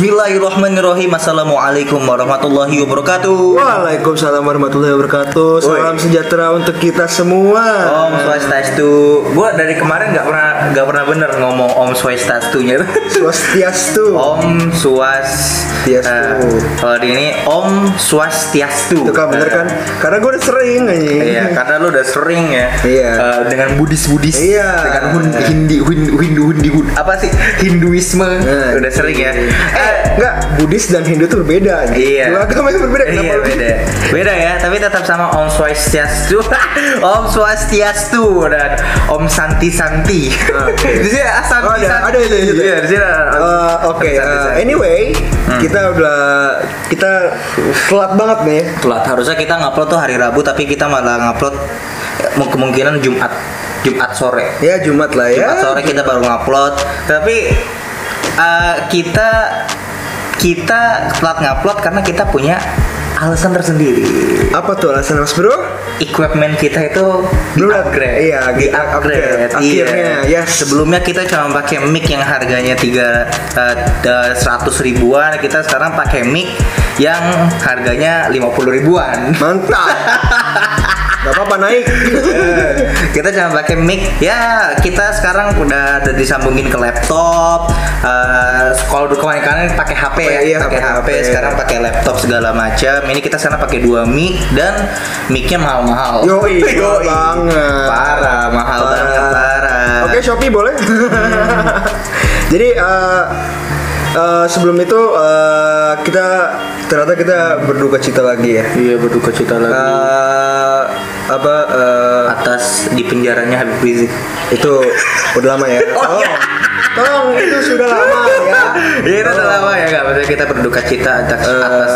Bismillahirrahmanirrahim Assalamualaikum warahmatullahi wabarakatuh Waalaikumsalam warahmatullahi wabarakatuh. Salam sejahtera untuk kita semua. Om Swastiastu Gue dari kemarin gak pernah gak pernah bener ngomong Om Swastiastunya Swastiastu. Om Swastiastu Tiastu. Kalau di ini Om Swastiastu Itu kan bener kan? Karena gue udah sering aja. Iya, karena lu udah sering ya Iya. eh, dengan Buddhis-Buddhis Iya. dengan Hindi Hindu Hindu Hindi Hun- apa sih Hinduisme Nah, udah sering ya. Eh, enggak, Buddhis dan Hindu tuh berbeda. anjing. Iya. Dua agama yang berbeda. Kenapa Iya beda. Beda ya, tapi tetap sama Om Swastiastu. Om Swastiastu dan Om Santi Santi. Oke. di sini ah, Santi Oh, ada- Santi. ada itu, itu. Iya, di sini. ada- Eh, Oke, eh, anyway, Hmm. kita udah kita telat banget nih. Telat harusnya kita ngupload tuh hari Rabu tapi kita malah ngupload eh, kemungkinan Jumat Jumat sore. Ya Jumat lah ya. Jumat sore kita baru ngupload. Tapi eh, kita kita telat ngupload karena kita punya alasan tersendiri. Apa tuh alasan Mas Bro? Equipment kita itu di upgrade. iya, di kita upgrade. Akhirnya, iya. yes. Sebelumnya kita cuma pakai mic yang harganya tiga eh, seratus ribuan, kita sekarang pakai mic yang harganya 50 ribuan. Mantap. Gak apa-apa naik. kita cuma pakai mic ya kita sekarang udah ada disambungin ke laptop Eh, kalau dulu kemarin kalian pakai HP ya Iya, pakai HP, HP. sekarang pakai laptop segala macam ini kita sekarang pakai dua mic dan micnya mahal-mahal Yoi, mahal banget. parah mahal Parah. banget parah Oke Shopee boleh. Jadi eh, eh, sebelum itu eh, kita ternyata kita berduka cita lagi ya. iya berduka cita Eh, apa eh, atas di penjaranya Habib Rizik itu udah lama ya? Oh, iya. tolong itu sudah lama ya. Iya itu udah lama ya nggak maksudnya kita berduka cita atas, atas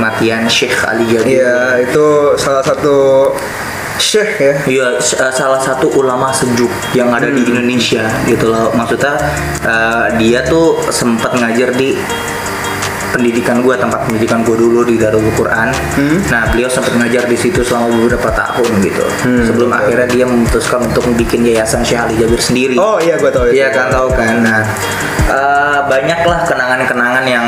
kematian Syekh Ali Jabir. Iya itu salah satu syekh ya. Iya, eh, salah satu ulama sejuk yang ada di Indonesia gitu loh. Maksudnya eh, dia tuh sempat ngajar di pendidikan gua tempat pendidikan gua dulu di Darul Quran. Nah, beliau sempat ngajar di situ selama beberapa tahun gitu. Sebelum akhirnya dia memutuskan untuk bikin yayasan Syekh Ali Jabir sendiri. Oh iya gue tahu itu. Iya kan tahu kan. Nah, eh, banyaklah kenangan-kenangan yang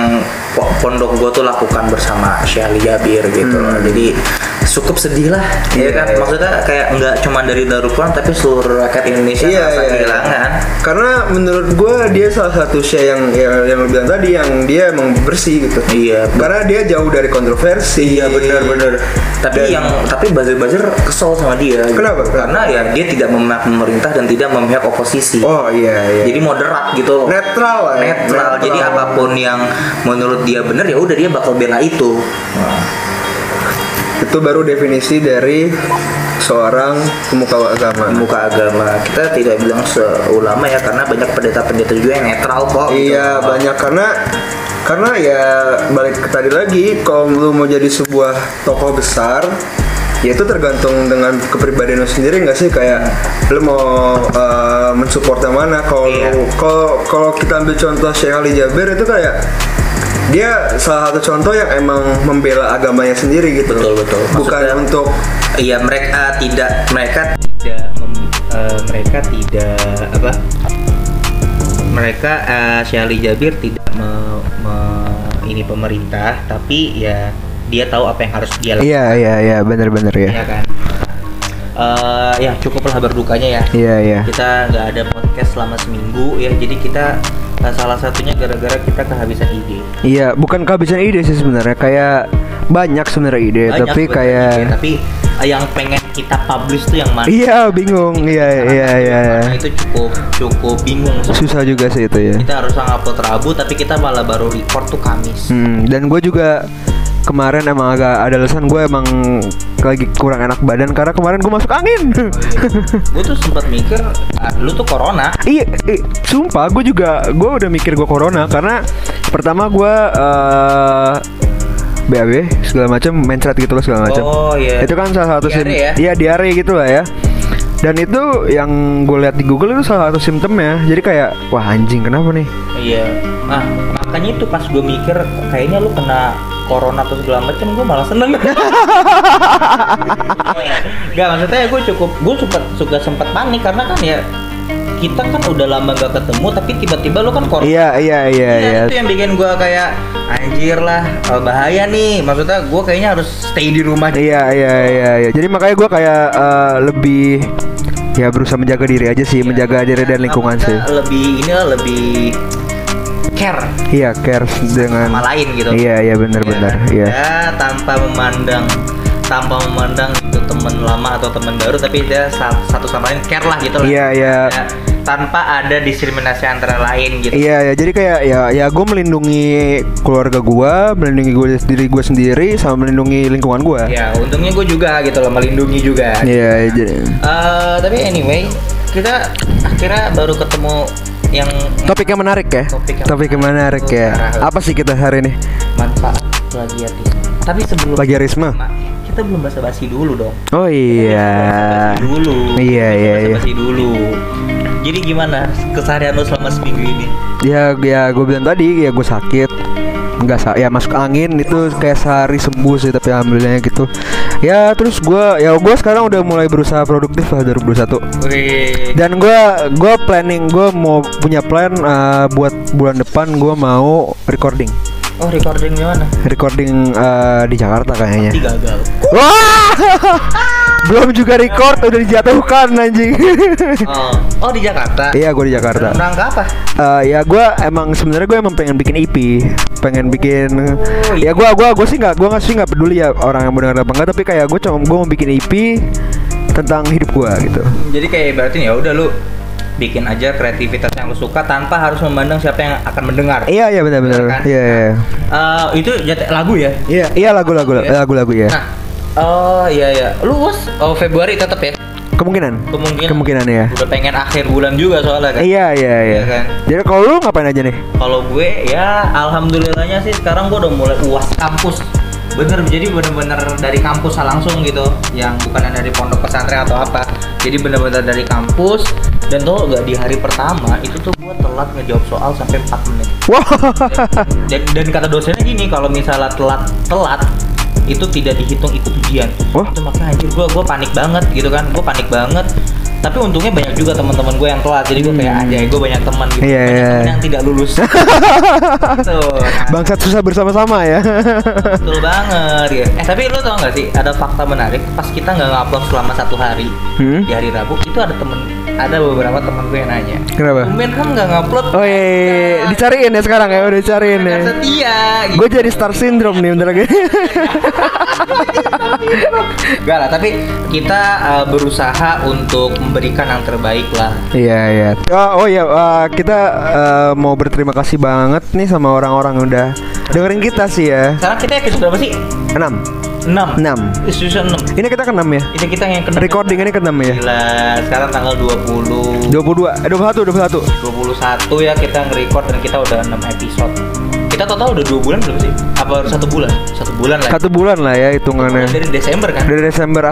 po- pondok gue tuh lakukan bersama Syekh Ali Jabir gitu loh. Jadi cukup sedih lah, ya Iya, kan. iya. Maksudnya kayak nggak cuma dari Darul Quran tapi seluruh rakyat Indonesia Iya, merasa iya, iya. kehilangan. Karena menurut gue dia salah satu syekh yang yang, yang bilang tadi yang dia emang bersih gitu. Iya. Karena dia jauh dari kontroversi. Iya benar-benar. Tapi Dan- yang tapi buzzer-buzzer kesel sama dia. gitu. Kenapa? Karena ya dia tidak memihak pemerintah dan tidak memihak oposisi. Oh iya iya. Jadi moderat gitu loh. netral lah. ya. netral. Jadi apa pun yang menurut dia benar ya udah dia bakal bela itu. Itu baru definisi dari seorang pemuka agama. Muka agama kita tidak bilang seulama ya karena banyak pendeta-pendeta juga yang netral kok. gitu. Iya banyak karena karena ya balik ke tadi lagi kalau lu mau jadi sebuah tokoh besar ya itu tergantung dengan kepribadian lu sendiri nggak sih kayak lu mau uh, mensupport yang mana kalau Iya. kalau kita ambil contoh Syekh Ali Jabir itu kayak dia salah satu contoh yang emang membela agamanya sendiri gitu Betul, betul. bukan Maksudnya- untuk Iya mereka tidak mereka tidak mem- eh, mereka tidak apa? Mereka uh, Syali Jabir tidak me, me- ini pemerintah tapi ya dia tahu apa yang harus dia lakukan. iya iya. Iya. Benar-benar ya kan? Eh, ya cukuplah berdukanya ya. Iya iya. Kita nggak ada podcast selama seminggu ya jadi kita eh, salah satunya gara-gara kita kehabisan ide Iya, bukan kehabisan ide sih sebenarnya. Kayak banyak sebenarnya ide, Banyak tapi kayak ide, tapi eh, yang pengen kita publish tuh yang mana iya bingung. Iya iya iya. Karena itu cukup cukup bingung Susah juga sih itu ya. kita harus upload Rabu tapi kita malah baru record tuh Kamis Hmm, dan gue juga kemarin emang agak ada alasan gue emang lagi kurang enak badan karena kemarin gue masuk angin. gue tuh sempat mikir ah, lu tuh corona iya, sumpah gue juga gue udah mikir gue corona karena pertama gue eh BAB segala macam mencret gitu loh segala macam. Oh, iya. Itu kan salah satu sim- ya? Iya diare gitu lah ya. Dan itu yang gue lihat di Google itu salah satu simptomnya. Jadi kayak wah anjing kenapa nih? iya nah makanya itu pas gue mikir kayaknya lu kena corona atau segala macam gue malah seneng Gak maksudnya gue cukup gue sempat suka sempat panik karena kan ya kita kan udah lama gak ketemu tapi tiba-tiba lu kan korban Iya iya iya Iya, iya. itu yang bikin gua kayak anjir lah eh, bahaya nih maksudnya gua kayaknya harus stay di rumah Iya iya iya iya. Jadi makanya gue kayak eh, lebih ya berusaha menjaga diri aja sih, menjaga diri dan lingkungan sih. Lebih inilah lebih care Iya care dengan sama lain gitu Iya iya benar-benar. ya, Iya. ya tanpa memandang tanpa memandang itu teman lama atau teman baru tapi dia sa- satu sama lain care lah gitu lah Iya iya. Ya, tanpa ada diskriminasi antara lain gitu Iya ya jadi kayak ya ya gue melindungi keluarga gue, melindungi gue diri gue sendiri, sama melindungi lingkungan gue. ya untungnya gue juga gitu loh melindungi juga Iya jadi. Eh, tapi anyway kita akhirnya baru ketemu yang Topik yang menarik ya. Topik yang Topik yang menarik ya. Apa sih kita hari ini? manfaat plagiatisme tapi sebelum Plagiarisme. Ma- kita belum basa-basi dulu dong Oh iya. Basa-basi dulu Iya iya iya. basa-basi dulu jadi gimana keseharian lo selama seminggu ini Ya ya gue bilang tadi ya gue sakit nggak sa ya masuk angin itu kayak sehari sembuh sih tapi alhamdulillahnya gitu. Ya terus gue ya gue sekarang udah mulai berusaha produktif lah 2021 Wih. dan gue gue planning gue mau punya plan eh, buat bulan depan gue mau recording oh recording di mana? Recording eh, di Jakarta kayaknya. Pasti gagal. Wah! Belum juga record udah dijatuhkan anjing. Oh, oh di Jakarta? Iya gue di Jakarta. Rangka apa? Eh, ya gue emang sebenarnya gue emang pengen bikin EP, pengen bikin iya. ya gue gua gue sih nggak gue nggak sih nggak peduli ya orang yang mau denger apa enggak tapi kayak gue cuma gue mau bikin EP tentang hidup gue gitu. jadi kayak berarti ya udah lu bikin aja kreativitas yang lu suka tanpa harus memandang siapa yang akan mendengar Iya iya benar-benar. Kan? Iya iya. Eh, itu jat- lagu ya Iya iya lagu-lagu lagu-lagu ya. Nah, oh iya iya. Lu was oh Februari tetap ya? Kemungkinan. Kemungkinan. Kemungkinan ya. Udah pengen akhir bulan juga soalnya kan. Iya iya iya. Iya kan? Jadi kalau lu ngapain aja nih? Kalau gue ya alhamdulillahnya sih sekarang gue udah mulai uas kampus. Bener, jadi bener-bener dari kampus langsung gitu Yang bukan dari pondok pesantren atau apa Jadi bener-bener dari kampus Dan tuh gak di hari pertama Itu tuh gue telat ngejawab soal sampai 4 menit Wah. dan, dan kata dosennya gini kalau misalnya telat telat itu tidak dihitung ikut ujian Wah. itu makanya anjir gue gue panik banget gitu kan gue panik banget tapi untungnya banyak juga teman-teman gue yang telat jadi gue kayak anjay gue banyak teman gitu Iya, banyak iya. teman yang tidak lulus tuh Bangsat susah bersama-sama ya. betul banget ya eh tapi lu tau gak sih ada fakta menarik pas kita nggak ngupload selama satu hari Hmm? di hari Rabu itu ada temen ada beberapa teman gue yang nanya Kenapa? Tumben kan nggak ngupload Oh iya, iya, iya. dicariin ya sekarang ya, udah dicariin ya. Setia gitu. Gue jadi star syndrome nih bentar lagi. Enggak lah, tapi kita uh, berusaha untuk memberikan yang terbaik lah. Iya iya. Oh, oh iya uh, kita uh, mau berterima kasih banget nih sama orang-orang yang udah dengerin kita sih ya. Sekarang kita episode berapa sih? 6 6. 6 Episode 6. Ini kita ke 6 ya. Ini kita yang kena Recording ini ke 6 ya. Gila, sekarang tanggal 20 22 eh 21 21. 21 ya kita nge-record dan kita udah 6 episode. Kita total udah 2 bulan belum sih? Apa satu bulan? Satu bulan lah. Satu bulan lah ya hitungannya. Dari Desember kan? Dari Desember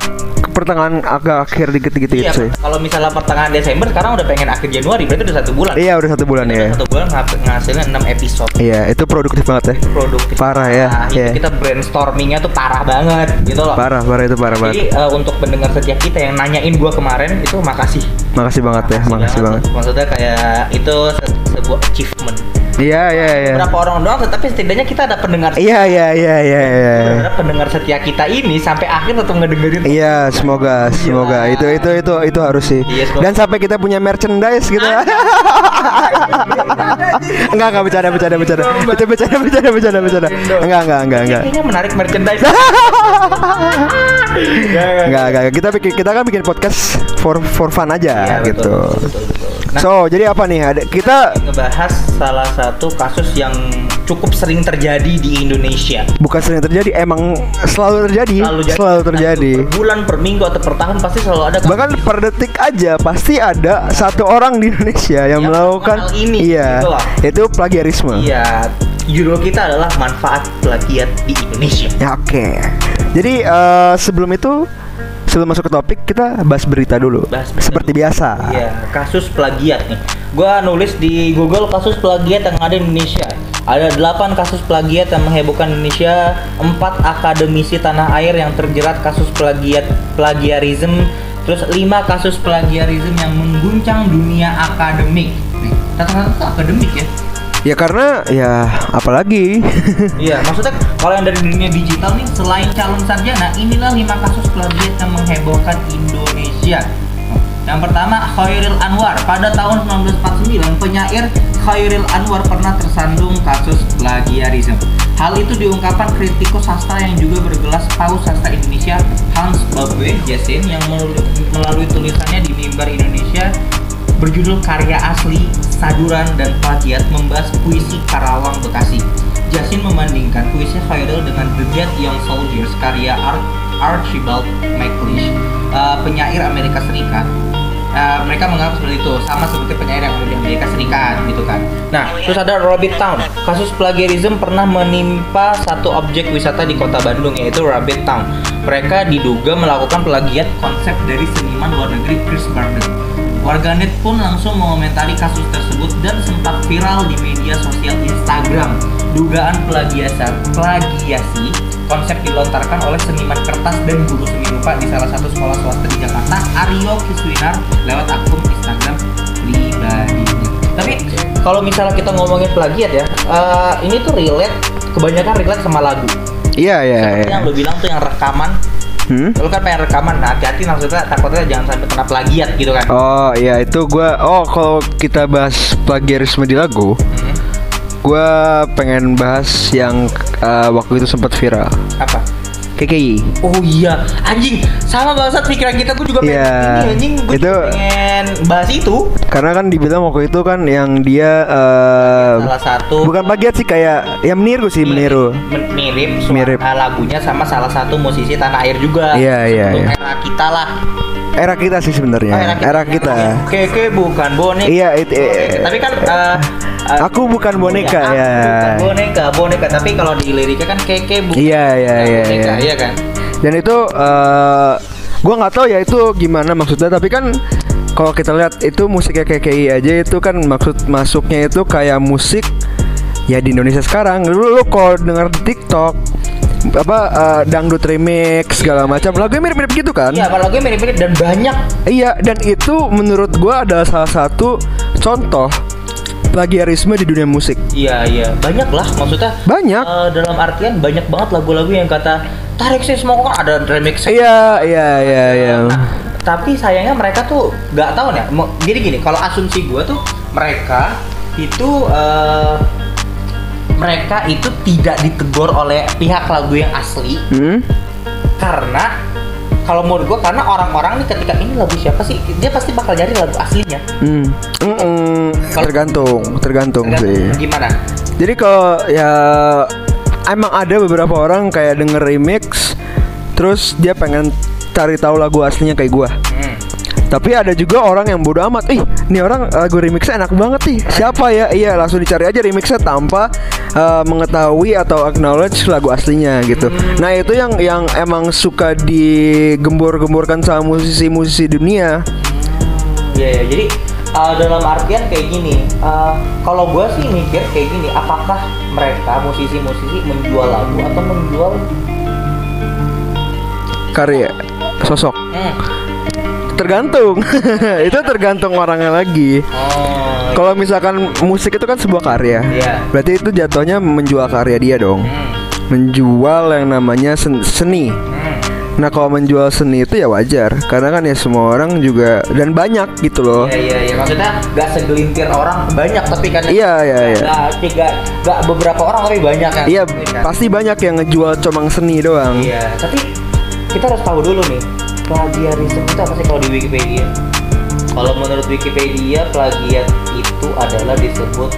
pertengahan agak akhir dikit-dikit Iya, gitu sih. kalau misalnya pertengahan Desember sekarang udah pengen akhir Januari, berarti udah satu bulan. Iya udah satu bulan ya. Satu bulan ngasilin 6 episode. Iya itu produktif banget ya. Produktif. Parah ya, Nah, itu iya. kita brainstormingnya tuh parah banget gitu loh. Parah parah itu parah Jadi banget. eh, untuk pendengar setia kita yang nanyain gua kemarin itu makasih. Makasih banget ya, makasih banget. Maksudnya kayak itu se- sebuah achievement. Iya iya iya. Berapa orang doang tapi setidaknya kita ada pendengar Iya iya iya iya iya. Pendengar setia kita ini sampai akhir tetap ngedengerin. Iya, semoga, semoga itu itu itu itu harus sih. Iya, semoga. Dan sampai kita punya merchandise gitu. enggak enggak bercanda bercanda bercanda. Itu bercanda bercanda bercanda bercanda. Enggak enggak enggak enggak. Kayaknya menarik merchandise. Enggak enggak kita bikin kita kan bikin podcast for for fun aja Iya, gitu. betul, betul, betul. Nah, So, jadi apa nih? Ada kita ngebahas salah satu kasus yang cukup sering terjadi di Indonesia. bukan sering terjadi, emang selalu terjadi, Selalu, jadi- selalu entah terjadi. Per bulan, per minggu atau per tahun pasti selalu ada Bahkan per detik aja pasti ada satu orang di Indonesia yang, Yang melakukan hal ini, iya, gitu itu plagiarisme. Iya, judul kita adalah manfaat plagiat di Indonesia. Ya, Oke. Jadi eh, sebelum itu sebelum masuk ke topik kita bahas berita dulu. Bahas berita Seperti dulu. biasa. Iya, kasus plagiat nih. Gua nulis di Google kasus plagiat yang ada di Indonesia. Ada 8 kasus plagiat yang menghebohkan Indonesia, 4 akademisi tanah air yang terjerat kasus plagiat plagiarisme Terus lima kasus plagiarisme yang mengguncang dunia akademik. Nih, rata-rata akademik ya. Ya karena ya apalagi Iya, maksudnya kalau yang dari dunia digital nih selain calon sarjana, inilah lima kasus plagiat yang menghebohkan Indonesia. Yang pertama, Khairil Anwar. Pada tahun 1949, penyair Khairil Anwar pernah tersandung kasus plagiarisme. Hal itu diungkapkan kritikus sastra yang juga bergelas paus sastra Indonesia Hans Babbe Jasin yang melalui tulisannya di Mimbar Indonesia berjudul Karya Asli, Saduran, dan Plagiat membahas puisi Karawang Bekasi. Jasin membandingkan puisi Khairil dengan The Dead Young Soldiers karya Ar- Archibald MacLeish, uh, penyair Amerika Serikat. Uh, mereka menganggap seperti itu sama seperti penyair yang di Amerika Serikat gitu kan. Nah, terus ada Rabbit Town. Kasus plagiarisme pernah menimpa satu objek wisata di kota Bandung yaitu Rabbit Town. Mereka diduga melakukan plagiat konsep dari seniman luar negeri Chris Gardner. Warganet pun langsung mengomentari kasus tersebut dan sempat viral di media sosial Instagram. Dugaan plagiasi, plagiasi konsep dilontarkan oleh seniman kertas dan guru seni rupa di salah satu sekolah swasta di Jakarta, Aryo Kiswinar, lewat akun Instagram pribadinya. Tapi kalau misalnya kita ngomongin plagiat ya, eh, ini tuh relate, kebanyakan relate sama lagu. Iya iya iya yang lo bilang tuh yang rekaman, Hmm? lo kan pengen rekaman, nah hati-hati maksudnya takutnya jangan sampai kena plagiat gitu kan. Oh iya itu gua oh kalau kita bahas plagiarisme di lagu Hmm. gua pengen bahas yang eh, waktu itu sempat viral Apa? KKI Oh iya, anjing sama bangsat pikiran kita gue juga pengen Iya, ini anjing gue itu- pengen bahas itu. karena kan dibilang waktu itu kan yang dia eh, Salah satu bukan plagiat sih kayak ya meniru sih meniru Men- mirip, Mirip. lagunya sama salah satu musisi tanah air juga. Iya, iya, iya. Era kita lah. Era kita sih sebenarnya Oh, era kita Keke bukan boneka. Iya, it- eh, Tapi kan eh, eh, aku bukan boneka aku ya Bukan boneka, boneka. Tapi kalau di liriknya kan keke bukan. Iya, iya, bukan iya, boneka, iya. iya kan? dan itu eh gua nggak tahu ya itu gimana maksudnya tapi kan kalau kita lihat itu musiknya KKI aja itu kan maksud masuknya itu kayak musik ya di Indonesia sekarang lu, lu kalau denger TikTok apa eh, dangdut remix segala macam lagunya mirip-mirip gitu kan Iya, kalau gue mirip-mirip dan banyak. Iya, dan itu menurut gua adalah salah satu contoh plagiarisme di dunia musik. Iya, iya. Banyak lah maksudnya. Banyak. Eh, dalam artian banyak banget lagu-lagu yang kata tarik sih semua kan ada remix Iya, iya, iya, iya. Nah, tapi sayangnya mereka tuh nggak tahu nih. Jadi gini, kalau asumsi gue tuh mereka itu eh, mereka itu tidak ditegur oleh pihak lagu yang asli Hmm? karena kalau menurut gue karena orang-orang nih ketika ini lagu siapa sih dia pasti bakal nyari lagu aslinya. Hmm. Mm-mm. Tergantung, tergantung sih. Gimana? Jadi kalau ya emang ada beberapa orang kayak denger remix terus dia pengen cari tahu lagu aslinya kayak gua. Hmm. Tapi ada juga orang yang bodoh amat. Ih, ini orang lagu remixnya enak banget nih. Siapa ya? Iya, langsung dicari aja remixnya tanpa uh, mengetahui atau acknowledge lagu aslinya gitu. Nah, itu yang yang emang suka digembur-gemburkan sama musisi-musisi dunia. Iya, ya. jadi uh, dalam artian kayak gini, uh, kalau gue sih mikir kayak gini, apakah mereka musisi-musisi menjual lagu atau menjual Karya sosok hmm. Tergantung. itu tergantung orangnya lagi. Oh, Kalau misalkan musik itu kan sebuah karya. Iya. Berarti itu jatuhnya menjual karya dia dong. hmm. Menjual yang namanya sen- seni. Hmm. Nah kalau menjual seni itu ya wajar Karena kan ya semua orang juga Dan banyak gitu loh Iya iya iya maksudnya nggak segelintir orang banyak tapi kan Iya, iya, iya. nggak tiga nggak beberapa orang tapi banyak yang Iya kan. pasti banyak yang ngejual comang seni doang Iya tapi kita harus tahu dulu nih plagiarisme itu apa sih kalau di Wikipedia? Kalau menurut Wikipedia plagiat itu adalah disebut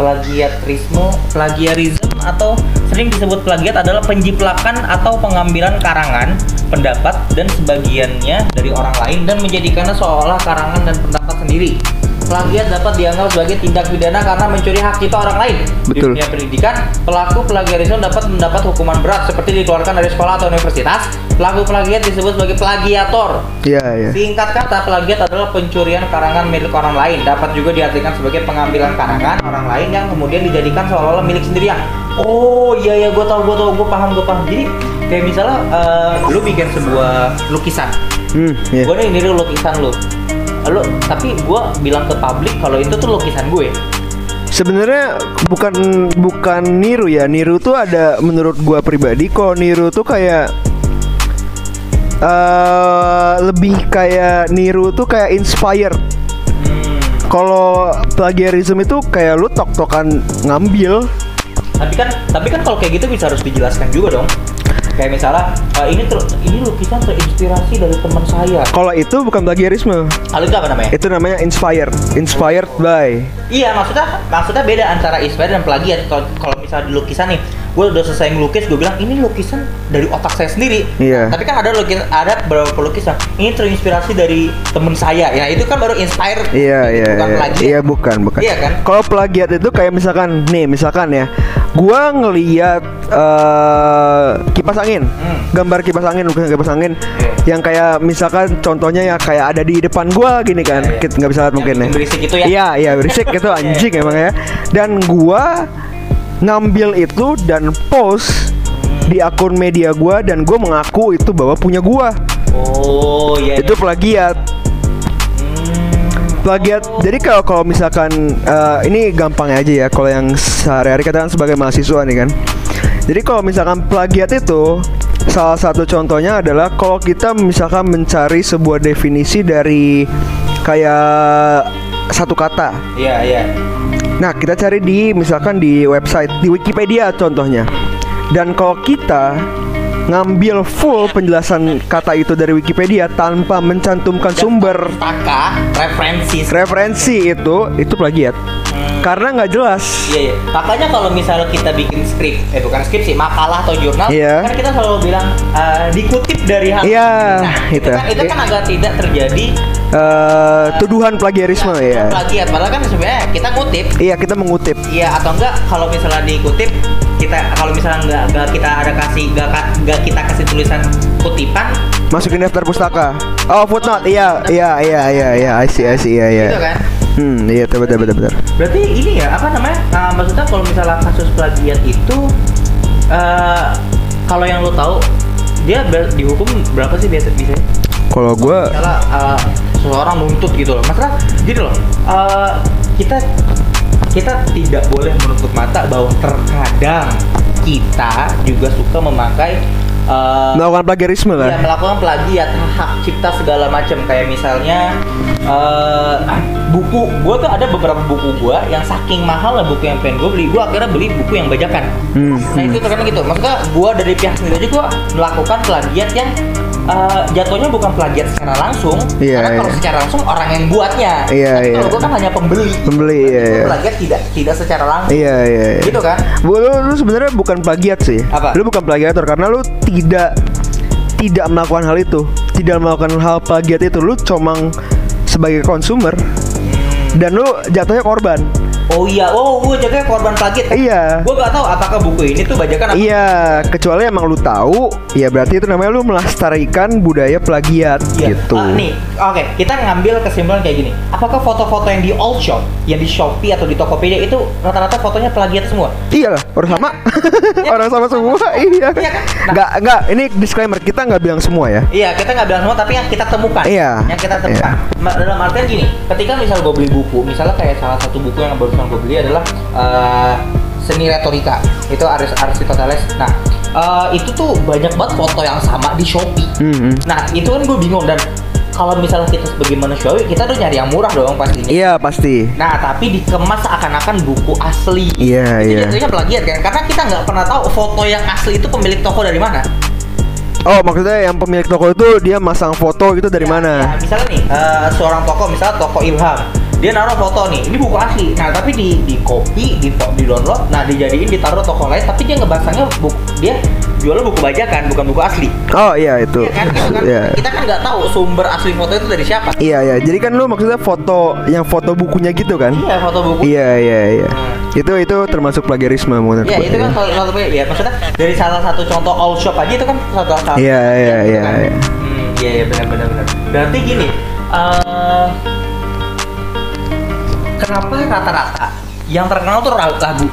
plagiarisme, plagiarisme atau sering disebut plagiat adalah penjiplakan atau pengambilan karangan, pendapat dan sebagiannya dari orang lain dan menjadikannya seolah karangan dan pendapat sendiri. Plagiat dapat dianggap sebagai tindak pidana karena mencuri hak cipta orang lain. Betul. Di dunia pendidikan, pelaku plagiarisme dapat mendapat hukuman berat seperti dikeluarkan dari sekolah atau universitas. Pelaku plagiat disebut sebagai plagiator. Iya iya Singkat kata, plagiat adalah pencurian karangan milik orang lain. Dapat juga diartikan sebagai pengambilan karangan orang lain yang kemudian dijadikan seolah-olah milik sendirian. Oh iya ya, gue tau, gue tau, gue paham, gue paham. Jadi kayak misalnya, eh, lu bikin sebuah lukisan, Hmm, iya. gue nih niru lukisan lu lu tapi gue bilang ke publik kalau itu tuh lukisan gue Sebenarnya bukan bukan niru ya. Niru tuh ada menurut gua pribadi kok niru tuh kayak eh lebih kayak niru tuh kayak inspired. Hmm. Kalau plagiarism itu kayak lu tok-tokan ngambil. tapi kan tapi kan kalau kayak gitu bisa harus dijelaskan juga dong kayak misalnya eh, ini ter, ini lukisan terinspirasi dari teman saya Kalau itu bukan plagiarisme. kalau itu apa namanya Itu namanya inspired. Inspired by. Iya maksudnya maksudnya beda antara inspire dan plagiat. Kalau misalnya di lukisan nih, gue udah selesai ngelukis, gue bilang ini lukisan dari otak saya sendiri. Iya. Tapi kan ada lukis ada beberapa lukisan ini terinspirasi dari temen saya. Ya itu kan baru inspire. Iya iya bukan iya. plagiat. Iya bukan bukan. Iya kan? Kalau plagiat itu kayak misalkan nih misalkan ya, gua ngeliat eh, kipas angin, Hmm. gambar kipas angin lukisan kipas angin, Iya. yang kayak misalkan contohnya ya kayak ada di depan gua gini kan, Iya, iya. kita nggak bisa lihat mungkin ya. berisik itu ya? Iya iya berisik itu anjing emang ya. Dan gua ngambil itu dan post di akun media gua dan gua mengaku itu bahwa punya gua. Oh iya. Itu plagiat. Hmm. plagiat jadi kalau kalau misalkan eh, ini gampang aja ya kalau yang sehari-hari kita kan sebagai mahasiswa nih kan jadi kalau misalkan plagiat itu salah satu contohnya adalah kalau kita misalkan mencari sebuah definisi dari kayak satu kata Iya iya. Nah kita cari di misalkan di website di Wikipedia contohnya. Dan kalau kita ngambil full penjelasan kata itu dari Wikipedia tanpa mencantumkan sumber Taka referensi. referensi itu itu plagiat Hmm. karena nggak jelas Iya, iya. Makanya kalau misalnya kita bikin skrip, eh bukan skrip sih, makalah atau jurnal, Iya. kan kita selalu bilang eh, dikutip dari hal. Iya, nah, itu. itu. kan, itu kan agak tidak terjadi Eh, tuduhan plagiarisme ya plagiat. Padahal kan sebenarnya kita ngutip, iya kita mengutip iya atau enggak kalau misalnya dikutip kita kalau misalnya nggak nggak kita ada kasih nggak nggak kita kasih tulisan kutipan? Masukin daftar pustaka. Oh footnote. Iya iya iya iya iya. I see I see. Iya iya. Gitu kan? Hmm iya betul betul betul betul. Berarti ini ya apa namanya? Uh, maksudnya kalau misalnya kasus plagiat itu uh, kalau yang lo tahu dia ber- dihukum berapa sih biasa biasanya? Kalau gue misalnya uh, seseorang nuntut gitu loh. Masalah gini loh. Uh, kita kita tidak boleh menutup mata bahwa terkadang kita juga suka memakai uh, melakukan plagiarisme ya, lah melakukan plagiat hak cipta segala macam. Kayak misalnya eh, buku gua tuh ada beberapa buku gua yang saking mahal lah buku yang pengen gue beli. Gua akhirnya beli buku yang bajakan. Hmm, nah itu terkadang gitu. Maksudnya gua dari pihak sendiri aja gua melakukan plagiat yang eh, jatuhnya bukan plagiat secara langsung Iya, karena kalau iya. secara langsung orang yang buatnya Iya, Tapi kalau iya. gua kan hanya pembeli Pembeli, iya, gua iya. plagiat tidak tidak secara langsung iya iya iya gitu kan Bu, lu, lu sebenarnya bukan plagiat sih. Apa? Lu bukan plagiator karena lu tidak tidak melakukan hal itu. Tidak melakukan hal plagiat itu. Lu comang sebagai konsumer dan lu jatuhnya korban. oh iya oh gua jadinya korban plagiat kan Iya. gua gak tahu apakah buku ini tuh bajakan apa Iya, kecuali emang lu tahu, ya berarti itu namanya lu melestarikan budaya plagiat Iya. gitu. Ah, nih, oke, kita ngambil kesimpulan kayak gini. Apakah foto-foto yang di all shop, yang di Shopee atau di Tokopedia itu rata-rata fotonya plagiat semua? Iya lah, orang sama. Iya. orang sama semua, iya. Iya kan? Nah. Enggak, enggak, ini disclaimer kita nggak bilang semua ya. Iya, kita nggak bilang semua, tapi yang kita temukan. Iya. Yang kita temukan. Ma- Dalam artian gini, ketika misal gue beli buku, misalnya kayak salah satu buku yang barusan gue beli adalah eh, seni retorika. Itu Aris Aristoteles. Nah, eh, itu tuh banyak banget foto yang sama di Shopee. Hmm, hmm. Nah, itu kan gue bingung dan kalau misalnya kita sebagai manusiawi, kita tuh nyari yang murah dong pastinya. Iya, pasti. Nah, tapi dikemas seakan-akan buku asli. Iya, itu iya. jatuhnya plagiat kan? Karena kita nggak pernah tahu foto yang asli itu pemilik toko dari mana. Oh, maksudnya yang pemilik toko itu dia masang foto itu dari Ya, mana? ya, misalnya nih, eh, seorang toko, misalnya toko Ilham, dia naruh foto nih, ini buku asli. Nah, tapi di di copy, di di download, nah dijadiin ditaruh toko lain, tapi dia ngebahasanya buku dia jualnya buku bajakan, bukan buku asli. Oh, iya itu. Iya kan? Gitu kan? Iya. Kita kan nggak tahu sumber asli foto itu dari siapa. Iya, iya. Jadi kan lu maksudnya foto yang foto bukunya gitu kan? Iya, foto buku. Iya, iya, iya. Hmm. Itu itu termasuk plagiarisme menurut Ya gua, itu kan ya. salah satu ya maksudnya dari salah satu contoh all shop aja itu kan satu satu. Iya, iya, gitu iya, kan. iya. Hmm, iya iya benar benar benar. Berarti gini, eh kenapa rata-rata yang terkenal tuh lagu?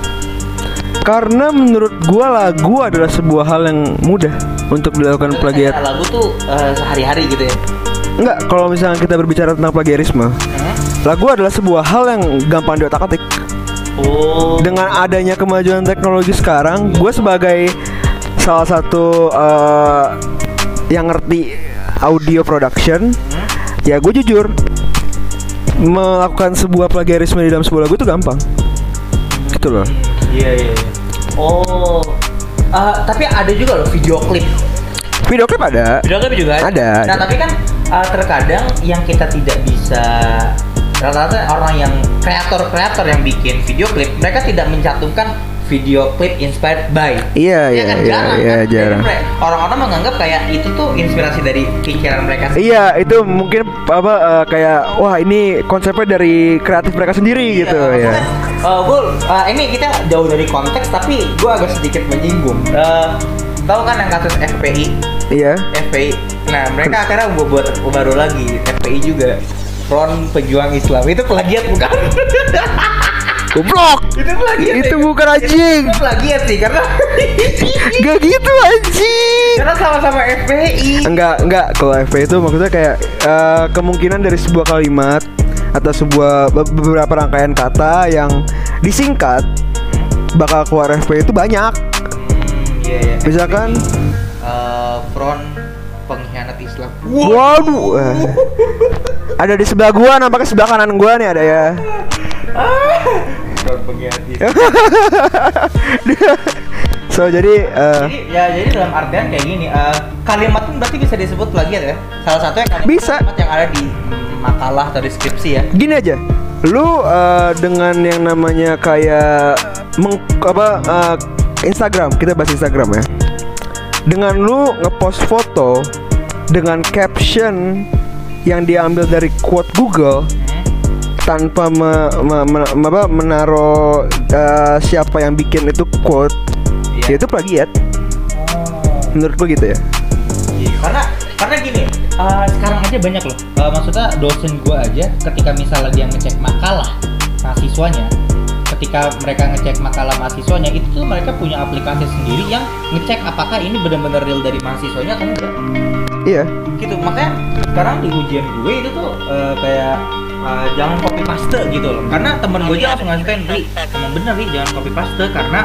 Karena menurut gua lagu adalah sebuah hal yang mudah untuk dilakukan plagiat. lagu tuh eh, sehari-hari gitu ya. Enggak, kalau misalnya kita berbicara tentang plagiarisme, Hmm? lagu adalah sebuah hal yang gampang diotak-atik. Oh. Dengan adanya kemajuan teknologi sekarang, gue sebagai salah satu eh, yang ngerti audio production, ya gue jujur melakukan sebuah plagiarisme di dalam sebuah lagu itu gampang. Gitu loh. Iya iya. iya. Oh. Ah, tapi ada juga loh video klip. Video klip ada. Video klip juga Ada, Nah ada. tapi kan ah, terkadang yang kita tidak bisa rata-rata orang yang kreator-kreator yang bikin video klip mereka tidak mencantumkan video klip inspired by. Iya, Ya iya, kan iya, jarang iya, kan? Jarang. Orang-orang menganggap kayak itu tuh inspirasi dari pikiran mereka sendiri. Iya, itu mungkin apa eh, kayak wah ini konsepnya dari kreatif mereka sendiri gitu ya. gue eh, ini kita jauh dari konteks tapi gue agak sedikit menyinggung. Eh, tahu kan yang kasus FPI, Iya. FPI. Nah mereka akhirnya gue buat baru lagi FPI juga. Front Pejuang Islam itu plagiat bukan? Goblok. itu plagiat. Itu ya? bukan anjing. Itu plagiat sih karena Gak gitu anjing. karena sama-sama FPI. Enggak, enggak. Kalau FP itu maksudnya kayak eh, kemungkinan dari sebuah kalimat atau sebuah be- beberapa rangkaian kata yang disingkat bakal keluar FP itu banyak. Iya iya. Misalkan Eh, front pengkhianat Islam. Waduh. eh. Ada di sebelah gua, nampaknya sebelah kanan gua nih ada ya. So jadi eh, Jadi ya jadi dalam artian kayak gini, eh, kalimat pun berarti bisa disebut plagiat ya. Salah satunya kalimat, Bisa. kalimat yang ada di makalah atau deskripsi ya. gini aja. Lu eh, dengan yang namanya kayak meng, apa eh, Instagram, kita bahas Instagram ya. Dengan lu ngepost foto dengan caption yang diambil dari quote Google? Tanpa me, me- me- me- apa, menaruh eh, siapa yang bikin itu quote, ya Iya. itu plagiat. Oh. Menurut lu gitu ya? Iya, karena karena gini, eh, sekarang aja banyak loh. Eh, maksudnya dosen gua aja ketika misalnya dia ngecek makalah mahasiswanya, ketika mereka ngecek makalah mahasiswanya itu tuh mereka punya aplikasi sendiri yang ngecek apakah ini benar-benar real dari mahasiswanya atau enggak. Iya. Gitu, makanya sekarang di ujian gue itu tuh eh, kayak eh, jangan copy paste gitu loh. Karena temen gue aja langsung ngasih tau, Ri, emang bener nih jangan copy paste karena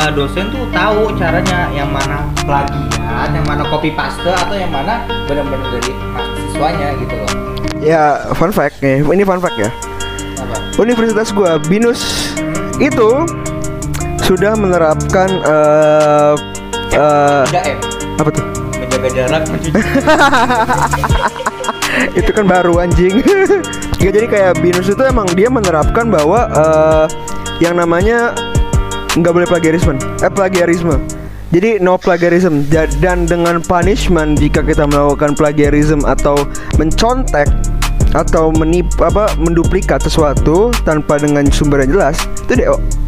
eh, dosen tuh tahu caranya yang mana plagiat, yang mana copy paste atau yang mana benar-benar dari mahasiswanya gitu loh. Ya, fun fact nih. Ini fun fact ya. Apa? Universitas gua Binus itu sudah menerapkan eh eh, 3M, apa tuh? menjaga jarak, mencuci itu kan baru anjing. ya jadi kayak Binus itu emang dia menerapkan bahwa eh, yang namanya nggak boleh plagiarisme. Eh plagiarisme. Jadi no plagiarism dan dengan punishment jika kita melakukan plagiarism atau mencontek atau menip apa menduplikat sesuatu tanpa dengan sumber yang jelas itu DO.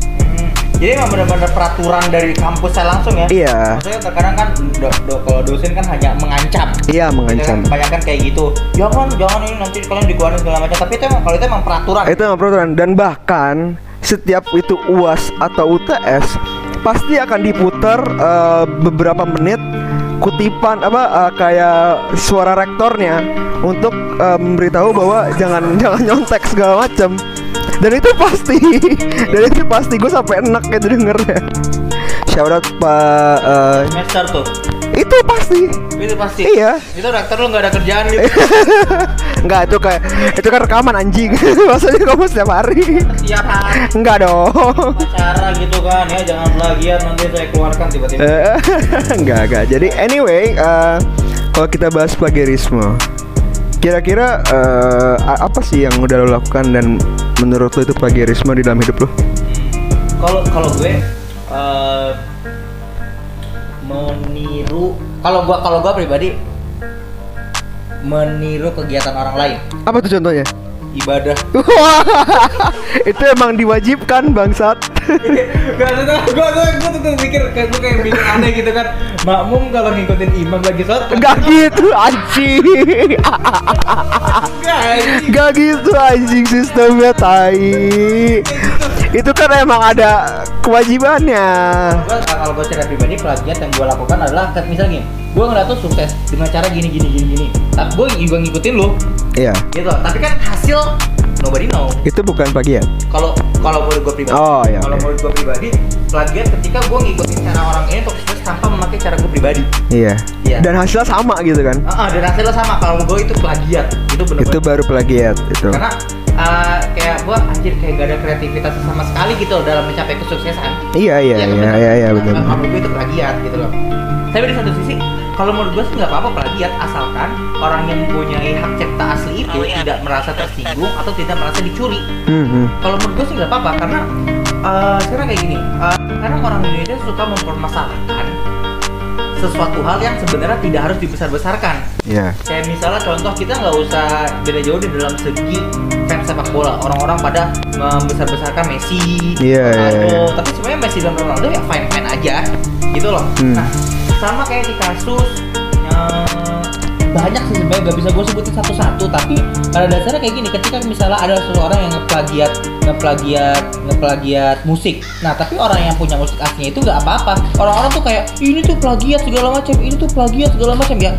Jadi emang benar-benar peraturan dari kampusnya langsung ya? Iya. Maksudnya terkadang kan do- do- kalau dosen kan hanya mengancam. Iya mengancam. Banyak kan kayak gitu. Jangan, jangan ini nanti kalian dikeluarin segala macam. Tapi itu emang kalau itu emang peraturan. Itu emang peraturan dan bahkan setiap itu UAS atau UTS pasti akan diputar eh, beberapa menit kutipan apa eh, kayak suara rektornya untuk eh, memberitahu bahwa jangan jangan nyontek segala macam. Dan itu pasti dan itu pasti gue sampai enak gitu dengernya. Shout out Pak eh, Semester tuh. itu pasti. Itu pasti. Iya. Itu rektor lu nggak ada kerjaan gitu. Enggak itu kayak itu kan rekaman anjing. Maksudnya kamu setiap hari. Setiap hari Enggak dong. acara gitu kan ya jangan plagiat nanti saya keluarkan tiba-tiba. Enggak enggak jadi anyway eh, kalau kita bahas plagiarisme kira-kira a- apa sih yang udah lo lakukan dan menurut lo itu plagiarisme di dalam hidup lo? Kalau kalau gue eh, meniru kalau gua kalau gua pribadi meniru kegiatan orang lain. Apa tuh contohnya? Ibadah. Itu emang diwajibkan bangsat Gak ada, gue gue gue tuh mikir kayak gue kayak mikir aneh gitu kan. Makmum kalau ngikutin imam lagi sholat, enggak gitu anjing. Enggak gitu anjing sistemnya tai. Itu kan emang ada kewajibannya. Kalau gue secara pribadi plagiat yang gue lakukan adalah kayak misalnya gini, gue ngeliat tuh sukses dengan cara gini gini gini gini. Tapi gue juga ngikutin lu. Iya. gitu. Tapi kan hasil nobody know. Itu bukan plagiat. kalau kalau menurut gue pribadi Oh, iya, kalau oke. menurut gue pribadi plagiat ketika gue ngikutin cara orang ini untuk sukses tanpa memakai cara gue pribadi Iya. Iya. Dan hasilnya sama gitu kan. Ah, ah, dan hasilnya sama kalau gue itu plagiat itu benar-benar Itu baru plagiat itu. karena uh, kayak gue anjir kayak gak ada kreativitas sama sekali gitu loh dalam mencapai kesuksesan Iya iya iya iya iya benar. kalau menurut gue itu plagiat gitu loh tapi di satu sisi kalau menurut gue sih nggak apa-apa plagiat asalkan orang yang mempunyai hak cipta asli itu tidak merasa tersinggung atau tidak merasa dicuri Hmm, hmm. kalau menurut gue sih nggak apa-apa karena uh, sekarang kayak gini uh, karena orang Indonesia suka mempermasalahkan sesuatu hal yang sebenarnya tidak harus dibesar-besarkan Iya. kayak misalnya contoh kita nggak usah beda jauh di dalam segi fans sepak bola orang-orang pada membesar-besarkan Messi, Iya, iya, Ronaldo iya. tapi sebenarnya Messi dan Ronaldo ya fine fine aja gitu loh Hmm. nah sama kayak di kasus eh, banyak sih sebenarnya nggak bisa gue sebutin satu-satu tapi pada dasarnya kayak gini ketika misalnya ada seseorang yang ngeplagiat ngeplagiat ngeplagiat musik. Nah tapi orang yang punya musik aslinya itu nggak apa-apa. Orang-orang tuh kayak ini tuh plagiat segala macam ini tuh plagiat segala macam. Ya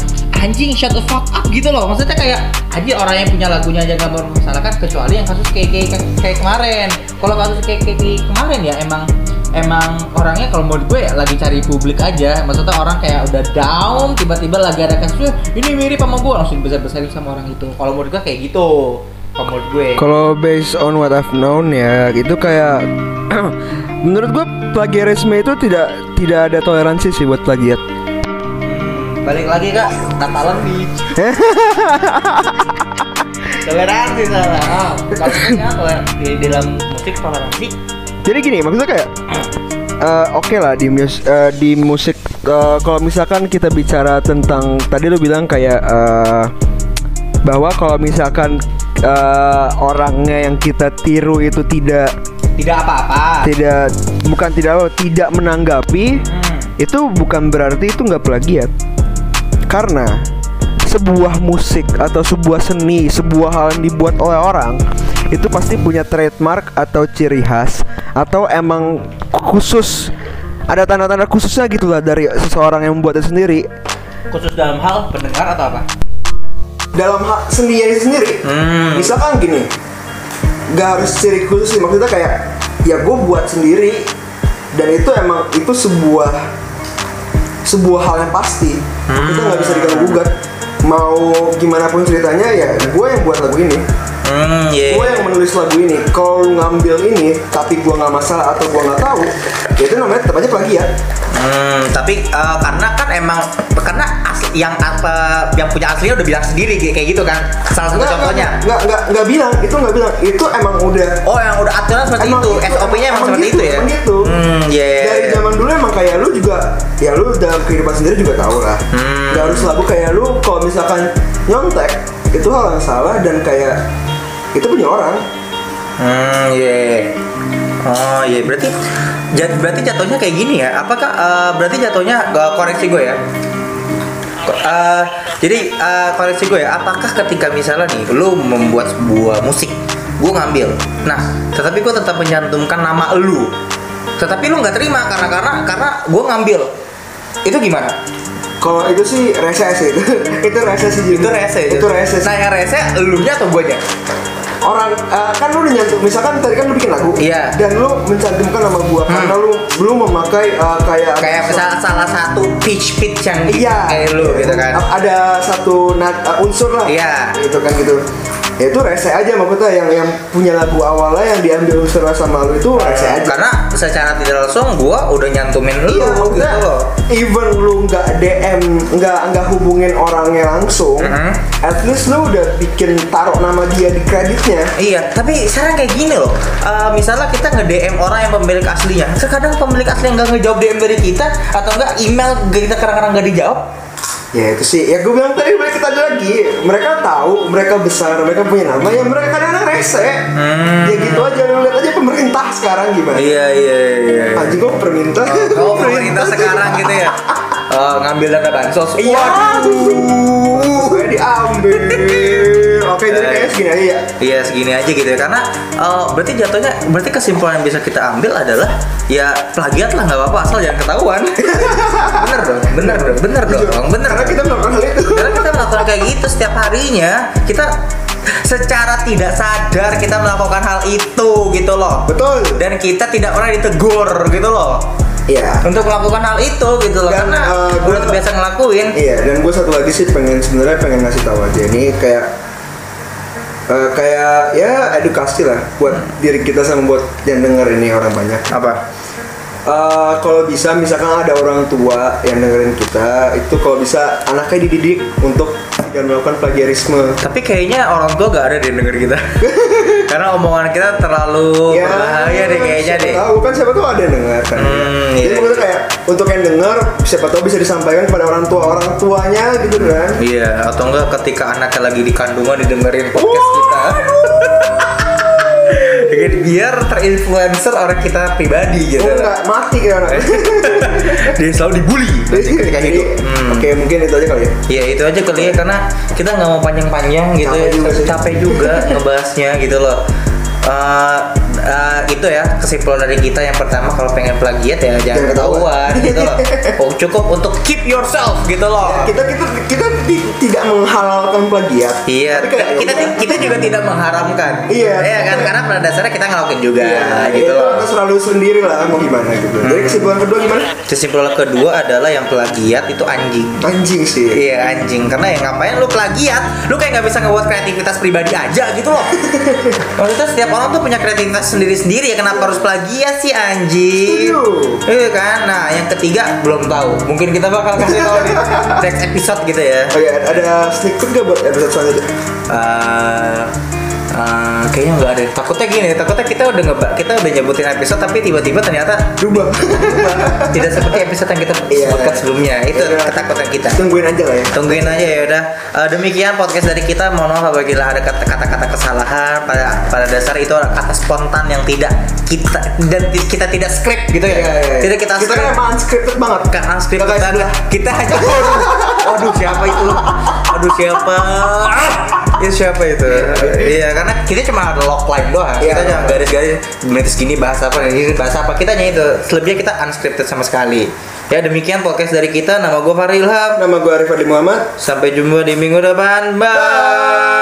anjing shut the fuck up gitu loh. Maksudnya kayak aja orang yang punya lagunya aja nggak mempermasalahkan kecuali yang kasus kayak kayak, kayak kemarin. Kalau kasus kayak, kayak kemarin ya emang emang orangnya kalau menurut gue ya lagi cari publik aja. Maksudnya orang kayak udah down tiba-tiba lagi ada kasus ini mirip sama gue langsung besar-besarin sama orang itu. Kalau menurut gue kayak gitu. Kalau menurut gue. Kalau based on what I've known ya itu kayak menurut gue plagiarisme itu tidak tidak ada toleransi sih buat plagiat. Hmm, balik lagi kak. Natalan Beach toleransi salah. Oh, kalau di dalam musik toleransi Jadi gini maksudnya kayak eh, oke lah di mus eh, di musik eh, kalau misalkan kita bicara tentang tadi lu bilang kayak eh, bahwa kalau misalkan eh, orangnya yang kita tiru itu tidak tidak apa-apa. tidak bukan tidak apa, tidak menanggapi Hmm, itu bukan berarti itu nggak plagiat. Karena sebuah musik atau sebuah seni sebuah hal yang dibuat oleh orang itu pasti punya trademark atau ciri khas atau emang khusus ada tanda-tanda khususnya gitulah dari seseorang yang membuatnya sendiri? Khusus dalam hal pendengar atau apa? Dalam seninya itu sendiri? Hmm. misalkan gini nggak harus ciri khusus sih maksudnya kayak ya gue buat sendiri dan itu emang itu sebuah sebuah hal yang pasti. Kita nggak bisa diganggu gugat. Mau gimana pun ceritanya ya gue yang buat lagu ini hmm. Iya gue yang menulis lagu ini kalau lu ngambil ini tapi gue nggak masalah atau gue nggak tahu ya itu namanya tetap aja plagiat. Hmm, tapi eh, karena kan emang karena asli, yang apa yang punya aslinya udah bilang sendiri kayak gitu kan. Salah satu Nggak, contohnya. nggak nggak nggak bilang itu nggak bilang. Itu emang udah oh yang udah aturan seperti Emang itu. itu, SOP-nya emang, emang seperti gitu, itu ya? emang gitu. hmm iya dari zaman dulu emang kayak lu juga ya lu dalam kehidupan sendiri juga tahu lah. Hmm. Nggak harus lagu kayak lu kalau misalkan nyontek itu hal yang salah dan kayak itu punya orang. Hmm iya. Oh iya. Berarti jat, berarti jatuhnya kayak gini ya? Apakah eh, berarti jatuhnya eh, koreksi gue ya? Eh, jadi eh, koreksi gue ya apakah ketika misalnya nih lu membuat sebuah musik gue ngambil. Nah tetapi gue tetap menyantumkan nama lu. Tetapi lu nggak terima karena karena karena gue ngambil. Itu gimana? Kalau itu sih rese sih. Itu itu rese sih itu rese itu rese nah yang rese elunya atau guanya orang eh, kan lu udah nyantum misalkan tadi kan lu bikin lagu Iya. dan lu mencantumkan nama gua karena lu belum memakai eh, kayak kayak misalnya salah satu pitch pitch yang Iya. kayak lu gitu kan Ada satu nat, uh, unsur lah. Iya. Gitu kan gitu. Ya itu rese aja maksudnya yang yang punya lagu awalnya yang diambil unsurnya sama lu itu rese aja. karena secara tidak langsung gua udah nyantumin lu Iya, gitu loh even lu nggak DM, nggak nggak hubungin orangnya langsung, Mhm. at least lu udah bikin taruh nama dia di kreditnya. Iya, tapi sekarang kayak gini loh. Eh, misalnya kita nge DM orang yang pemilik aslinya, terkadang pemilik asli yang nggak ngejawab DM dari kita atau enggak email kita kadang-kadang nggak dijawab. Ya itu sih, ya gue bilang tadi mereka tadi lagi, mereka tahu, mereka besar, mereka punya nama, ya mereka kadang-kadang rese. Hmm. Ya gitu aja, lu lihat aja pemerintah sekarang gimana. Iya iya iya. Anjing gue pemerintah. Oh pemerintah sekarang gitu ya. Eh, ngambil dana bansos. Iya. Waduh. Gue diambil. Oke jadi kayaknya segini aja ya. Iya segini aja gitu ya karena eh, berarti jatuhnya berarti kesimpulan yang bisa kita ambil adalah ya plagiat lah nggak apa-apa asal jangan ketahuan. bener dong, bener dong, bener dong, bener. Karena kita melakukan hal itu. Karena kita melakukan kayak gitu setiap harinya kita secara tidak sadar kita melakukan hal itu gitu loh. Betul. Dan kita tidak pernah ditegur gitu loh Iya. untuk melakukan hal itu gitu loh Dan, karena eh, udah gua- terbiasa ngelakuin. Iya, dan gue satu lagi sih pengen sebenarnya pengen ngasih tahu aja ini kayak eh, kayak ya edukasi lah buat diri kita sama buat yang denger ini orang banyak. Apa? Eh, kalau bisa misalkan ada orang tua yang dengerin kita itu kalau bisa anaknya dididik untuk jangan melakukan plagiarisme. Tapi kayaknya orang tua gak ada deh denger kita. Karena omongan kita terlalu berbahaya deh kayaknya deh. Tahu kan siapa tahu ada yang dengar kan. Hmm, Jadi iya. maksudnya kayak untuk yang dengar siapa tahu bisa disampaikan kepada orang tua orang tuanya gitu kan. Iya, atau enggak ketika anaknya lagi di kandungan didengerin podcast kita. Biar terinfluencer orang kita pribadi gitu. Oh enggak mati kayak anak. Dia selalu dibully ketika Jadi, hidup. Hmm. Oke mungkin itu aja kali ya. Ya itu aja kali ya karena kita nggak mau panjang-panjang gitu Capek ya. juga capek juga ngebahasnya gitu loh. Eh, eh, itu ya kesimpulan dari kita yang pertama kalau pengen plagiat ya jangan ketahuan gitu loh. Oh, cukup untuk keep yourself gitu loh. Ya, kita kita kita ti- tidak menghalalkan plagiat. Iya, Tapi kayak, kita ya udah. kita juga tidak mengharamkan. Iya. Iya kan karena pada dasarnya kita ngelakuin juga Iya, gitu itu loh. kita selalu sendiri lah mau gimana gitu. Jadi kesimpulan kedua gimana? Kesimpulan kedua adalah yang plagiat itu anjing. Anjing sih. Iya anjing karena ya ngapain lu plagiat lu kayak nggak bisa ngebuat kreativitas pribadi aja gitu loh maksudnya setiap orang tuh punya kreativitas sendiri-sendiri ya kenapa harus plagiat sih anjing Setuju. iya kan nah yang ketiga belum tahu mungkin kita bakal kasih tahu di next episode gitu ya Oh iya, ada sneak peek gak buat episode selanjutnya? Eh, eh, kayaknya nggak ada. Takutnya gini takutnya kita udah ngebak kita udah nyebutin episode tapi tiba-tiba ternyata Berubah. tidak seperti episode yang kita Iya. sebutkan sebelumnya. Itu Iya. ketakutan kita. Tungguin aja lah ya. tungguin aja ya udah. Eh, demikian podcast dari kita. Mohon maaf apabila ada kata- kata-kata kesalahan. Pada pada dasar itu adalah kata spontan yang tidak kita dan kita tidak script gitu ya. Iya, iya, iya. tidak kita Kita kan script. emang unscripted banget. kan unscript Kita hanya waduh, waduh siapa itu? Aduh siapa Itu siapa itu iya karena kita cuma ada log line doang Iya. kita cuma garis-garis menit segini bahas apa ini bahas apa kita hanya itu selebihnya kita unscripted sama sekali ya demikian podcast dari kita nama gue Fahri Ilham Nama gue Arif Adi Muhammad. Sampai jumpa di minggu depan. Bye.